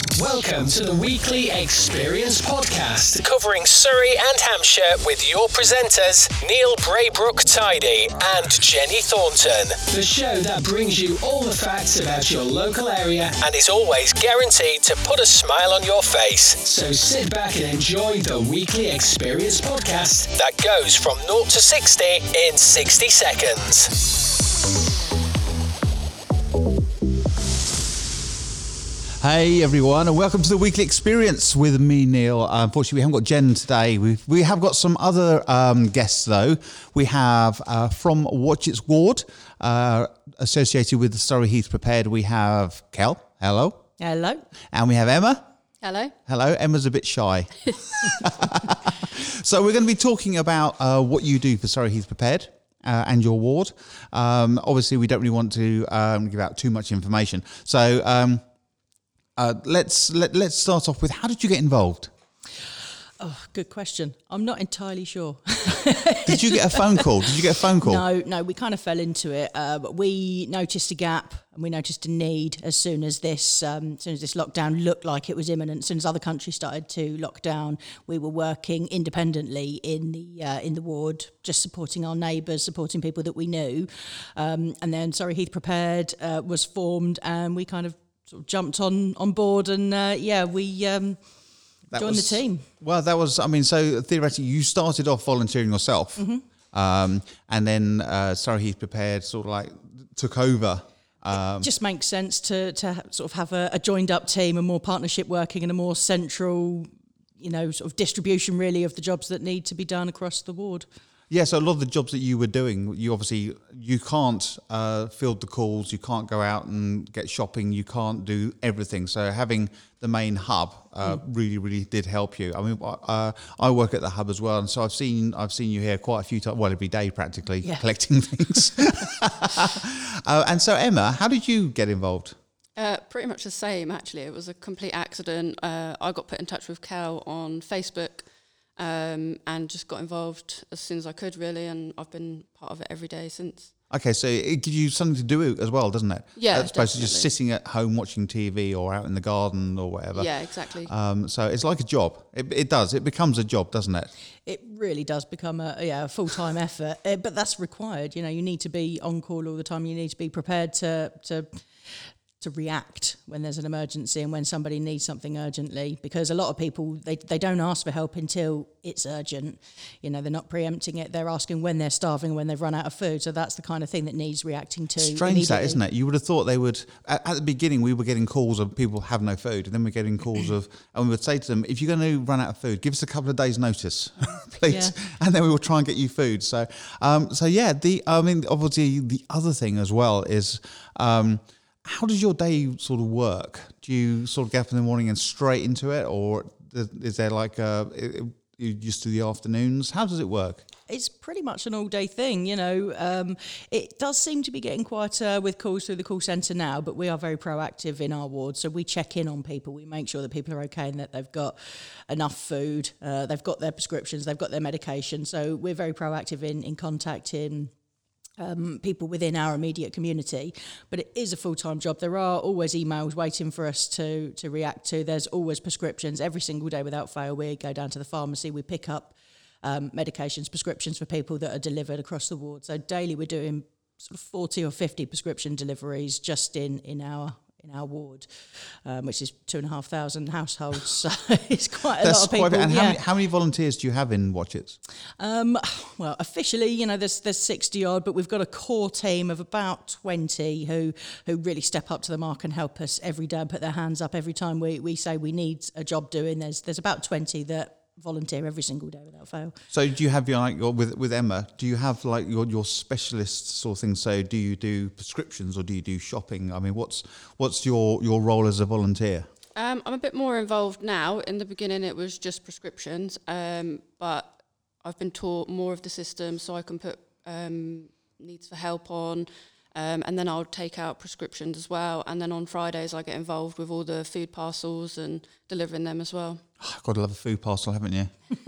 Welcome to the weekly Experience Podcast, covering Surrey and Hampshire with your presenters, Neil Braybrook Tidy and Jenny Thornton. The show that brings you all the facts about your local area and is always guaranteed to put a smile on your face. So sit back and enjoy the weekly Experience Podcast that goes from 0 to 60 in 60 seconds. Hey everyone, and welcome to the weekly experience with me, Neil. Uh, unfortunately, we haven't got Jen today. We've, we have got some other um, guests though. We have uh, from Watchetts Ward, uh, associated with the Surrey Heath Prepared. We have Kel. Hello. Hello. And we have Emma. Hello. Hello. Emma's a bit shy. so we're going to be talking about uh, what you do for Surrey Heath Prepared. Uh, and your ward. Um, obviously, we don't really want to um, give out too much information. So, um, uh, let's let, let's start off with how did you get involved? Oh, good question. I'm not entirely sure. did you get a phone call? Did you get a phone call? No, no. We kind of fell into it. Uh, we noticed a gap and we noticed a need as soon as this, um, as soon as this lockdown looked like it was imminent. As soon as other countries started to lock down, we were working independently in the uh, in the ward, just supporting our neighbours, supporting people that we knew. Um, and then, Surrey, Heath Prepared uh, was formed, and we kind of sort of jumped on on board, and uh, yeah, we. Um, that joined was, the team. Well, that was, I mean, so theoretically, you started off volunteering yourself, mm-hmm. um, and then uh, Surrey Heath Prepared sort of like took over. Um, it just makes sense to to sort of have a, a joined up team and more partnership working and a more central, you know, sort of distribution really of the jobs that need to be done across the ward. Yeah, so a lot of the jobs that you were doing, you obviously you can't uh, field the calls, you can't go out and get shopping, you can't do everything. So having the main hub uh, mm. really, really did help you. I mean, uh, I work at the hub as well, and so I've seen I've seen you here quite a few times, well, every day practically, yeah. collecting things. Uh, and so, Emma, how did you get involved? Uh, pretty much the same, actually. It was a complete accident. Uh, I got put in touch with Kel on Facebook um, and just got involved as soon as I could, really, and I've been part of it every day since. Okay, so it gives you something to do as well, doesn't it? Yeah, as opposed to just sitting at home watching TV or out in the garden or whatever. Yeah, exactly. Um, so it's like a job. It, it, does. It becomes a job, doesn't it? It really does become a yeah a full time effort, uh, but that's required. You know, you need to be on call all the time. You need to be prepared to to to react when there's an emergency and when somebody needs something urgently because a lot of people they, they don't ask for help until it's urgent. You know they're not preempting it. They're asking when they're starving when they've run out of food. So that's the kind of thing that needs reacting to strange that isn't it? You would have thought they would at, at, the beginning we were getting calls of people have no food and then we're getting calls of and we would say to them if you're going to run out of food give us a couple of days notice please. Yeah. and then we will try and get you food. So um so yeah the i mean obviously the other thing as well is um how does your day sort of work? Do you sort of get up in the morning and straight into it, or is there like a, you just do the afternoons? How does it work? It's pretty much an all day thing, you know. Um, it does seem to be getting quieter with calls through the call centre now, but we are very proactive in our ward. So we check in on people. We make sure that people are okay and that they've got enough food, uh, they've got their prescriptions, they've got their medication. So we're very proactive in, in contacting um, people within our immediate community. But it is a full time job. There are always emails waiting for us to to react to. There's always prescriptions every single day without fail. We go down to the pharmacy, we pick up um, medications, prescriptions for people that are delivered across the ward. So daily we're doing sort of 40 or 50 prescription deliveries just in, in our in our ward, um, which is two and a half thousand households. So it's quite a That's lot of people. Quite, and yeah. how, many, how, many, volunteers do you have in Watchetts? Um, well, officially, you know, there's there's sixty odd, but we've got a core team of about twenty who who really step up to the mark and help us every day and put their hands up every time we, we say we need a job doing. There's there's about twenty that volunteer every single day without fail. So do you have your like your, with with Emma? Do you have like your your specialist sort of thing? So do you do prescriptions or do you do shopping? I mean, what's what's your your role as a volunteer? Um, I'm a bit more involved now. In the beginning, it was just prescriptions, um, but I've been taught more of the system, so I can put um, needs for help on. Um, and then I'll take out prescriptions as well. And then on Fridays, I get involved with all the food parcels and delivering them as well. Oh, got to love a food parcel, haven't you?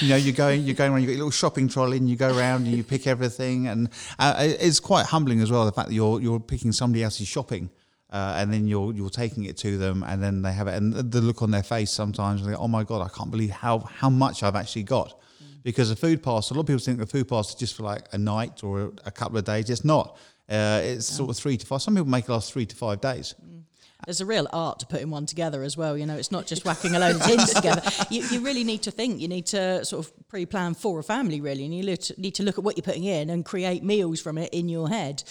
you know, you're going, you're going around. you've got your little shopping trolley, and you go around and you pick everything. And uh, it's quite humbling as well the fact that you're you're picking somebody else's shopping. Uh, and then you're you're taking it to them, and then they have it, and the look on their face sometimes, "Oh my god, I can't believe how how much I've actually got." Because a food pass, a lot of people think the food pass is just for like a night or a couple of days. It's not. Uh, it's sort of three to five. Some people make it last three to five days. There's a real art to putting one together as well. You know, it's not just whacking a load of tins together. You, you really need to think. You need to sort of pre-plan for a family, really, and you need to look at what you're putting in and create meals from it in your head.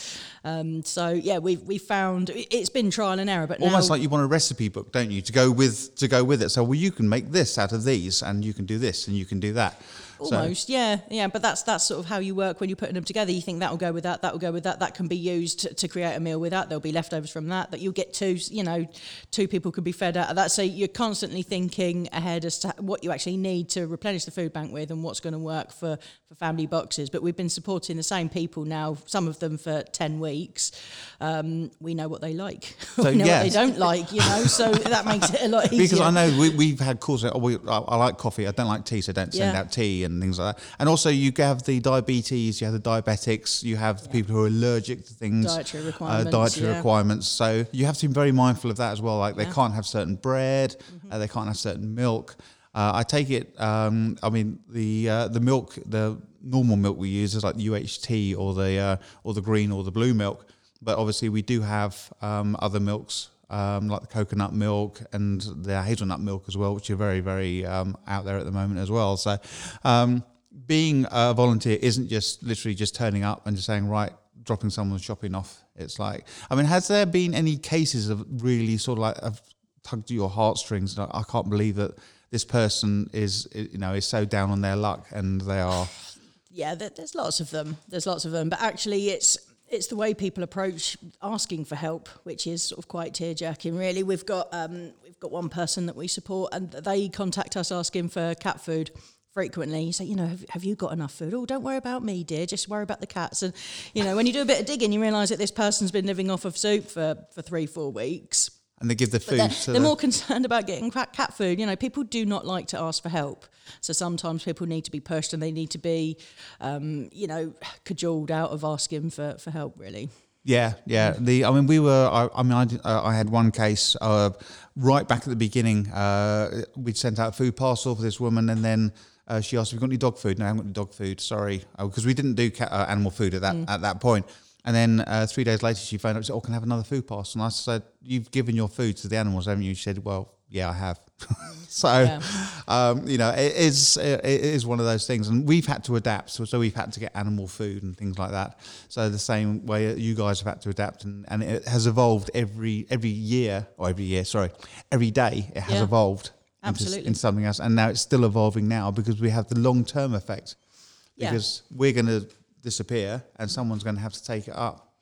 Um, so yeah, we've we found it's been trial and error, but almost like you want a recipe book, don't you, to go with to go with it. So well, you can make this out of these, and you can do this, and you can do that. Almost, so. yeah, yeah. But that's that's sort of how you work when you're putting them together. You think that will go with that, that will go with that. That can be used to, to, create a meal with that. There'll be leftovers from that. That you'll get two, you know, two people could be fed out of that. So you're constantly thinking ahead as to what you actually need to replenish the food bank with and what's going to work for for family boxes. But we've been supporting the same people now, some of them for ten weeks. Um, we know what they like. So, we know yes. what they don't like. You know, so that makes it a lot easier. Because I know we, have had calls. Oh, we, I, I, like coffee. I don't like tea, so don't send yeah. out tea and things like that. And also, you have the diabetes, you have the diabetics, you have the yeah. people who are allergic to things, dietary uh, requirements. Uh, dietary yeah. requirements. So you have to be very mindful of that as well. Like they can't have certain bread, mm-hmm. uh, they can't have certain milk. Uh, I take it. Um, I mean, the uh, the milk, the normal milk we use is like the UHT or the uh, or the green or the blue milk. But obviously, we do have um, other milks um, like the coconut milk and the hazelnut milk as well, which are very very um, out there at the moment as well. So, um, being a volunteer isn't just literally just turning up and just saying right dropping someone's shopping off. It's like i mean has there been any cases of really sort of like have tugged at your heartstrings? I can't believe that this person is you know is so down on their luck and they are yeah there's lots of them. There's lots of them. But actually it's it's the way people approach asking for help, which is sort of quite tear-jerking. Really, we've got um, we've got one person that we support, and they contact us asking for cat food frequently. You say, you know, have, have, you got enough food? Oh, don't worry about me, dear. Just worry about the cats. And you know, when you do a bit of digging, you realise that this person's been living off of soup for for three, four weeks and they give the food. They're, they're the... more concerned about getting cat food. You know, people do not like to ask for help. So sometimes people need to be pushed and they need to be, um, you know, cajoled out of asking for, for help. Really. Yeah, yeah. The I mean, we were. I, I mean, I, uh, I had one case uh, right back at the beginning. Uh, we'd sent out a food parcel for this woman, and then uh, she asked, "Have we got any dog food?" No, I haven't got any dog food. Sorry, because oh, we didn't do cat, uh, animal food at that mm. at that point. And then uh, three days later, she phoned up and said, "Oh, can I have another food pass?" And I said, "You've given your food to the animals, haven't you?" She said, "Well, yeah, I have." so, yeah. um, you know, it is it is one of those things, and we've had to adapt. So, so we've had to get animal food and things like that. So the same way you guys have had to adapt, and, and it has evolved every every year or every year, sorry, every day it has yeah. evolved. Absolutely. Into, into something else, and now it's still evolving now because we have the long term effect. Because yeah. we're going to disappear and someone's going to have to take it up.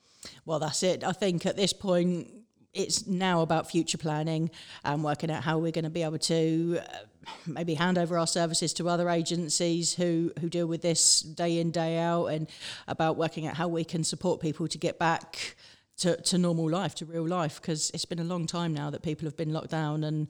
Well, that's it. I think at this point, it's now about future planning and working out how we're going to be able to uh, maybe hand over our services to other agencies who, who deal with this day in, day out, and about working out how we can support people to get back to, to normal life, to real life, because it's been a long time now that people have been locked down and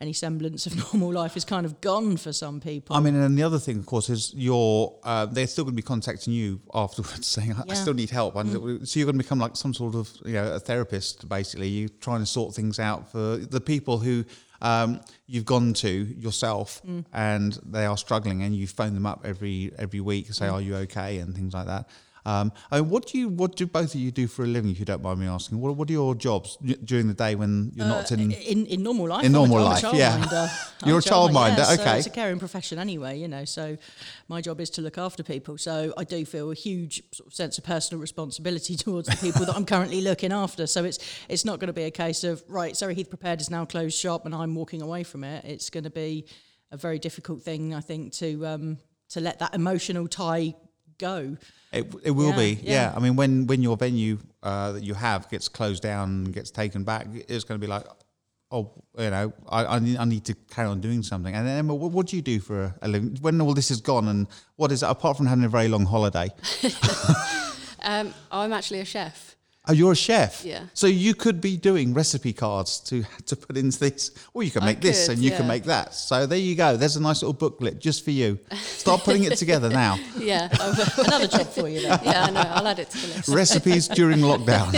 any semblance of normal life is kind of gone for some people. I mean, and the other thing, of course, is you're, uh, they're still going to be contacting you afterwards saying, I, yeah. I still need help. Mm. So you're going to become like some sort of, you know, a therapist, basically. You're trying to sort things out for the people who um, you've gone to yourself mm. and they are struggling and you phone them up every every week, and say, mm. are you okay? And things like that. Um, I mean, what do you, what do both of you do for a living, if you don't mind me asking? What, what are your jobs during the day when you're uh, not in, in in normal life? In normal life, yeah. You're a childminder, yeah, okay. So it's a caring profession anyway, you know. So my job is to look after people. So I do feel a huge sort of sense of personal responsibility towards the people that I'm currently looking after. So it's it's not going to be a case of right, Surrey Heath Prepared is now closed shop and I'm walking away from it. It's going to be a very difficult thing, I think, to um, to let that emotional tie go. It, it will yeah, be, yeah. yeah. I mean, when when your venue uh, that you have gets closed down and gets taken back, it's going to be like, oh, you know, I, I need, I, need, to carry on doing something. And then, Emma, what, what do you do for a, living? When all this is gone, and what is it, apart from having a very long holiday? um, I'm actually a chef. Oh, you're a chef. Yeah. So you could be doing recipe cards to to put into this, or you can make this and you yeah. can make that. So there you go. There's a nice little booklet just for you. Start putting it together now. Yeah. Another job for you. Then. Yeah, I know. I'll add it to the list. Recipes during lockdown.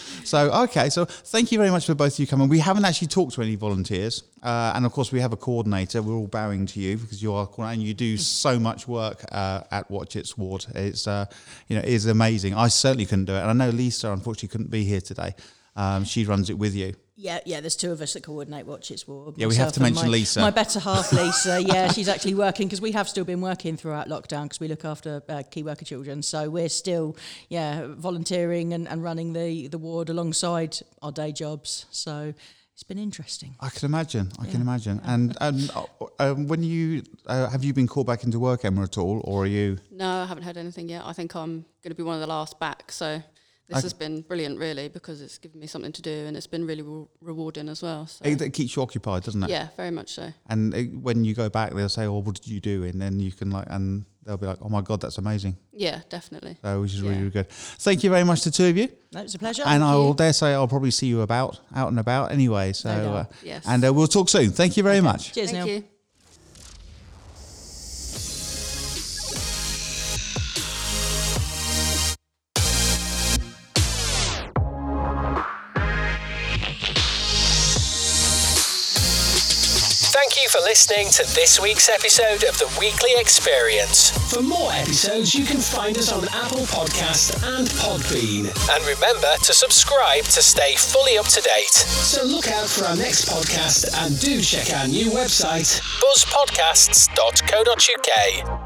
So okay, so thank you very much for both of you coming. We haven't actually talked to any volunteers, uh, and of course we have a coordinator. We're all bowing to you because you are and you do so much work uh, at Watchetts Ward. It's uh, you know it is amazing. I certainly couldn't do it, and I know Lisa unfortunately couldn't be here today. Um, she runs it with you. Yeah, yeah. There's two of us that coordinate Watchetts War. Yeah, we have to mention my, Lisa. My better half, Lisa. Yeah, she's actually working because we have still been working throughout lockdown because we look after uh, key worker children. So we're still, yeah, volunteering and, and running the the ward alongside our day jobs. So it's been interesting. I can imagine. I can imagine. And and uh, um, when you uh, have you been called back into work, Emma, at all, or are you? No, I haven't heard anything yet. I think I'm going to be one of the last back. So this Okay. has been brilliant, really, because it's given me something to do and it's been really re- rewarding as well. So It, it keeps you occupied, doesn't it? yeah, very much so. And it, when you go back, they'll say, "Oh, what did you do?" And then you can like, and they'll be like, "Oh my god, that's amazing." Yeah, definitely. So which is really, Yeah. really good. Thank you very much to the two of you. No, it's a pleasure. and I will you. dare say I'll probably see you about, out and about anyway. So, No uh, Yes. and uh, we'll talk soon. Thank you very much. Cheers, Thank Neil. you. Listening to this week's episode of the Weekly Experience. For more episodes, you can find us on Apple Podcast and Podbean. And remember to subscribe to stay fully up to date. So look out for our next podcast and do check our new website, buzzpodcasts.co.uk.